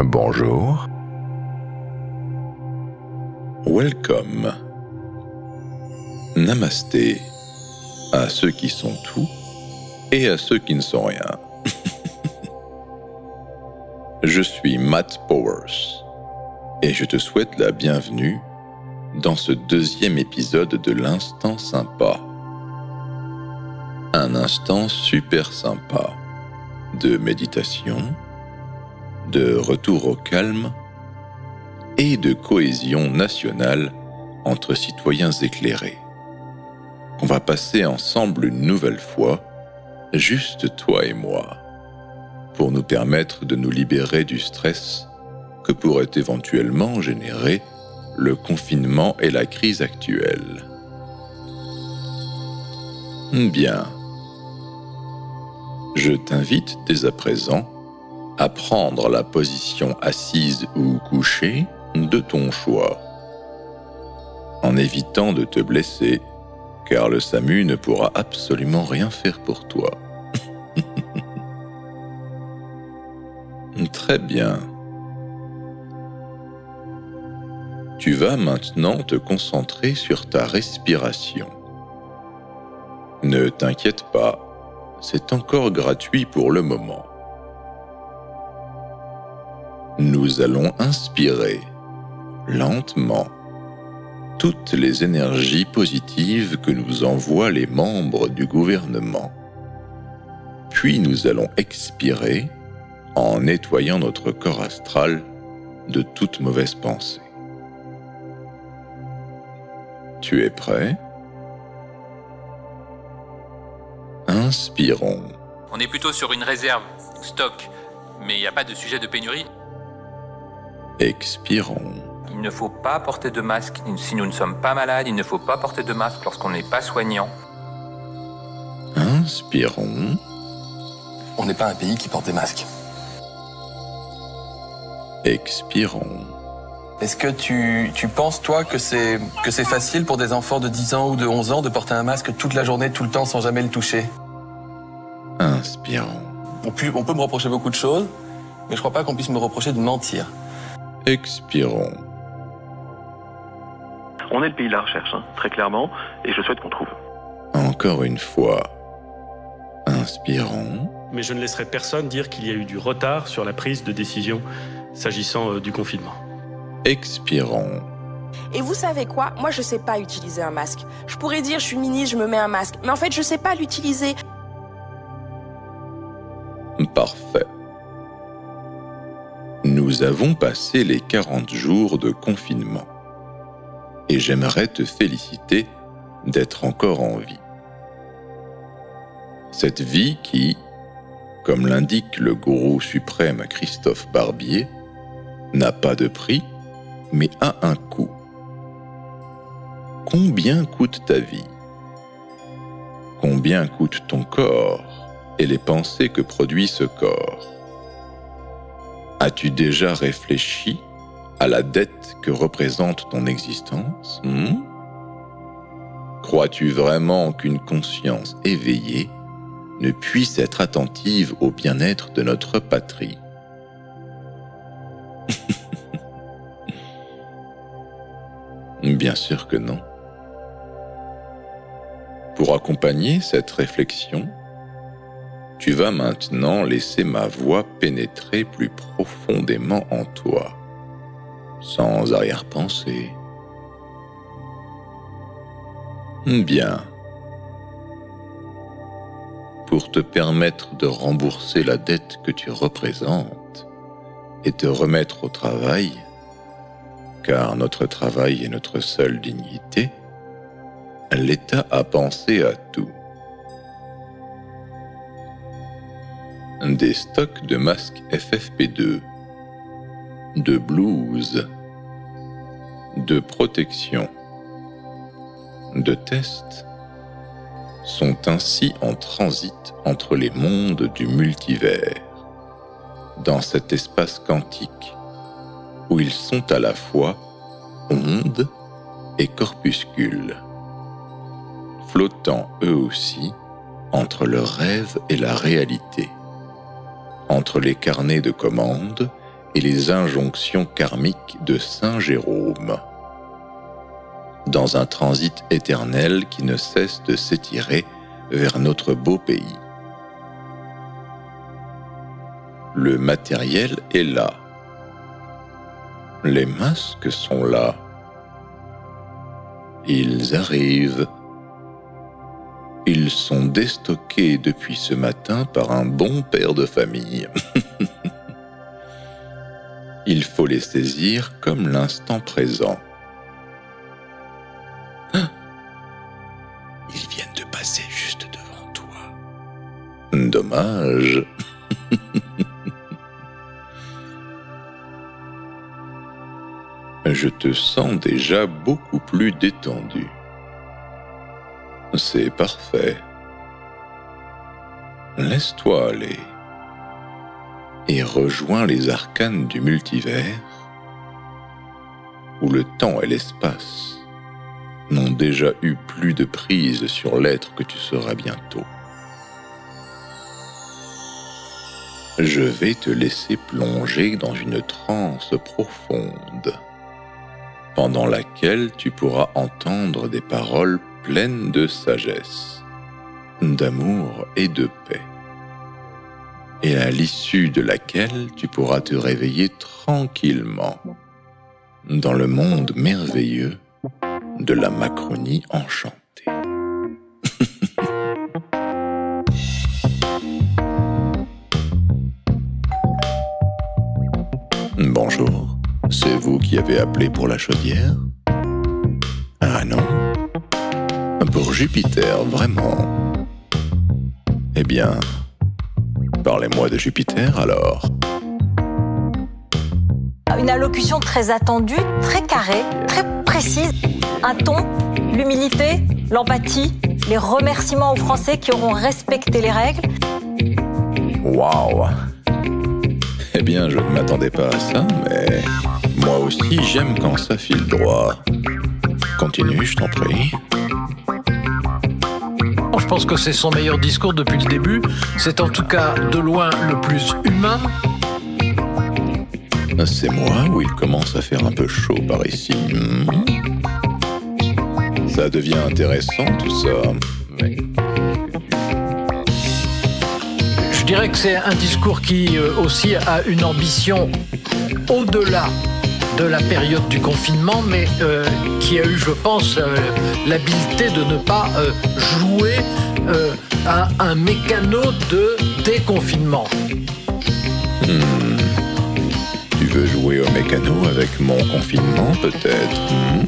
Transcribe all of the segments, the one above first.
Bonjour. Welcome. Namasté à ceux qui sont tout et à ceux qui ne sont rien. je suis Matt Powers et je te souhaite la bienvenue dans ce deuxième épisode de l'Instant Sympa. Un instant super sympa de méditation, de retour au calme et de cohésion nationale entre citoyens éclairés. On va passer ensemble une nouvelle fois, juste toi et moi, pour nous permettre de nous libérer du stress que pourrait éventuellement générer le confinement et la crise actuelle. Bien. Je t'invite dès à présent à prendre la position assise ou couchée de ton choix, en évitant de te blesser, car le SAMU ne pourra absolument rien faire pour toi. Très bien. Tu vas maintenant te concentrer sur ta respiration. Ne t'inquiète pas, c'est encore gratuit pour le moment. Nous allons inspirer lentement toutes les énergies positives que nous envoient les membres du gouvernement. Puis nous allons expirer en nettoyant notre corps astral de toute mauvaise pensée. Tu es prêt? Inspirons. On est plutôt sur une réserve, stock, mais il n'y a pas de sujet de pénurie. Expirons. Il ne faut pas porter de masque si nous ne sommes pas malades, il ne faut pas porter de masque lorsqu'on n'est pas soignant. Inspirons. On n'est pas un pays qui porte des masques. Expirons. Est-ce que tu, tu penses, toi, que c'est, que c'est facile pour des enfants de 10 ans ou de 11 ans de porter un masque toute la journée, tout le temps, sans jamais le toucher? Inspirons. on peut, on peut me reprocher beaucoup de choses, mais je crois pas qu'on puisse me reprocher de mentir. Expirons. On est le pays de la recherche, hein, très clairement, et je souhaite qu'on trouve. Encore une fois. Inspirons. Mais je ne laisserai personne dire qu'il y a eu du retard sur la prise de décision s'agissant euh, du confinement. Expirons. Et vous savez quoi? Moi, je sais pas utiliser un masque. Je pourrais dire, je suis ministre, je me mets un masque. Mais en fait, je sais pas l'utiliser. Parfait. Nous avons passé les 40 jours de confinement. Et j'aimerais te féliciter d'être encore en vie. Cette vie qui, comme l'indique le gourou suprême Christophe Barbier, n'a pas de prix, mais a un coût. Combien coûte ta vie? Combien coûte ton corps et les pensées que produit ce corps? As-tu déjà réfléchi à la dette que représente ton existence hmm? Crois-tu vraiment qu'une conscience éveillée ne puisse être attentive au bien-être de notre patrie? Bien sûr que non. Pour accompagner cette réflexion, tu vas maintenant laisser ma voix pénétrer plus profondément en toi, sans arrière-pensée. Bien. Pour te permettre de rembourser la dette que tu représentes et te remettre au travail, car notre travail est notre seule dignité, l'État a pensé à tout. Des stocks de masques FFP2, de blouses, de protection, de tests sont ainsi en transit entre les mondes du multivers, dans cet espace quantique où ils sont à la fois ondes et corpuscules, flottant eux aussi entre le rêve et la réalité, entre les carnets de commandes et les injonctions karmiques de Saint Jérôme. Dans un transit éternel qui ne cesse de s'étirer vers notre beau pays. Le matériel est là. Les masques sont là. Ils arrivent. Ils sont déstockés depuis ce matin par un bon père de famille. Il faut les saisir comme l'instant présent. Ils viennent de passer juste devant toi. Dommage. Je te sens déjà beaucoup plus détendu. C'est parfait. Laisse-toi aller et rejoins les arcanes du multivers où le temps et l'espace n'ont déjà eu plus de prise sur l'être que tu seras bientôt. Je vais te laisser plonger dans une transe profonde pendant laquelle tu pourras entendre des paroles pleines de sagesse, d'amour et de paix, et à l'issue de laquelle tu pourras te réveiller tranquillement dans le monde merveilleux de la Macronie enchantée. Bonjour. C'est vous qui avez appelé pour la chaudière? Ah non? Jupiter, vraiment Eh bien, parlez-moi de Jupiter alors. Une allocution très attendue, très carrée, très précise. Un ton, l'humilité, l'empathie, les remerciements aux Français qui auront respecté les règles. Waouh Eh bien, je ne m'attendais pas à ça, mais moi aussi, j'aime quand ça file droit. Continue, je t'en prie. Je pense que c'est son meilleur discours depuis le début. C'est en tout cas de loin le plus humain. C'est moi où il commence à faire un peu chaud par ici. Hmm. Ça devient intéressant tout ça. Je dirais que c'est un discours qui euh, aussi a une ambition au-delà de la période du confinement, mais euh, qui a eu, je pense, euh, l'habileté de ne pas euh, jouer à un mécano de déconfinement. Hmm. Tu veux jouer au mécano avec mon confinement, peut-être Hmm?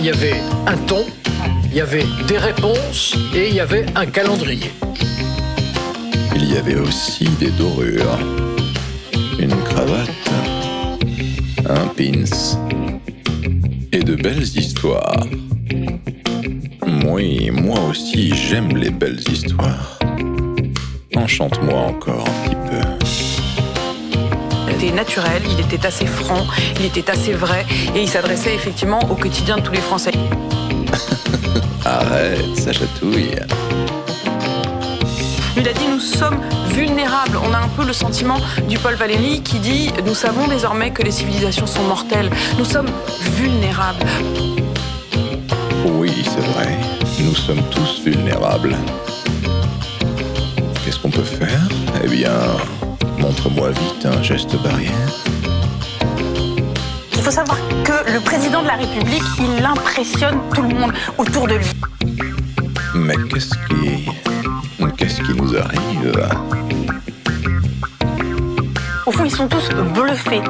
Il y avait un ton, il y avait des réponses et il y avait un calendrier. Il y avait aussi des dorures, une cravate, un pins et de belles histoires. Oui, moi aussi j'aime les belles histoires. Enchante-moi encore un petit peu. Il était naturel, il était assez franc, il était assez vrai et il s'adressait effectivement au quotidien de tous les Français. Arrête, ça chatouille. Il a dit nous sommes vulnérables. On a un peu le sentiment du Paul Valéry qui dit nous savons désormais que les civilisations sont mortelles. Nous sommes vulnérables. Oui, c'est vrai. Nous sommes tous vulnérables. Qu'est-ce qu'on peut faire? Eh bien, montre-moi vite un geste barrière. Il faut savoir que le président de la République, il impressionne tout le monde autour de lui. Mais qu'est-ce qui... Qu'est-ce qui nous arrive Au fond, ils sont tous bluffés.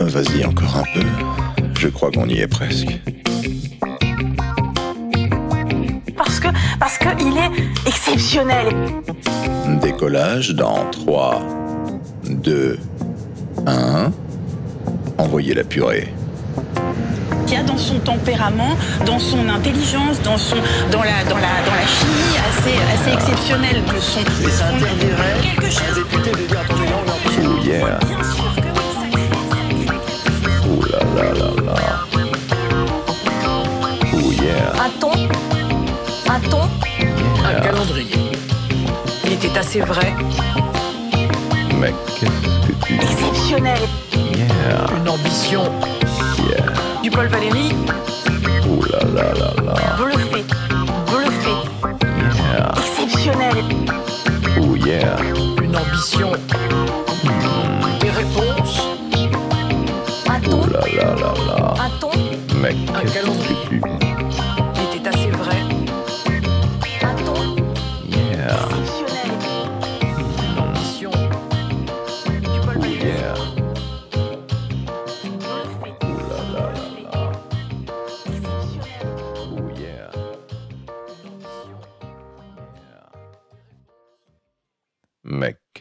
Vas-y encore un peu. Je crois qu'on y est presque. Parce que, parce qu'il est exceptionnel. Décollage dans 3, 2, 1. Envoyez la purée. Qui a dans son tempérament, dans son intelligence, dans son, dans la, dans la, dans la chimie assez, assez exceptionnelle de son. de son- quelque chose. Oh yeah. Bien sûr que oui, ça crée- Ouh là là là là. Oh yeah. Un ton, un ton, Un calendrier. Il était assez vrai. Mais qu'est-ce que tu... Exceptionnel. Yeah, Une ambition yeah. Du Paul Valéry, Ouh là là là là. bluffé. Bluffé. Yeah. Exceptionnel. Oh yeah. une ambition des réponses, Un ton, Ouh là là là là. un ton, Mais Un calendrier.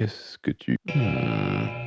Qu'est-ce que tu... Hmm.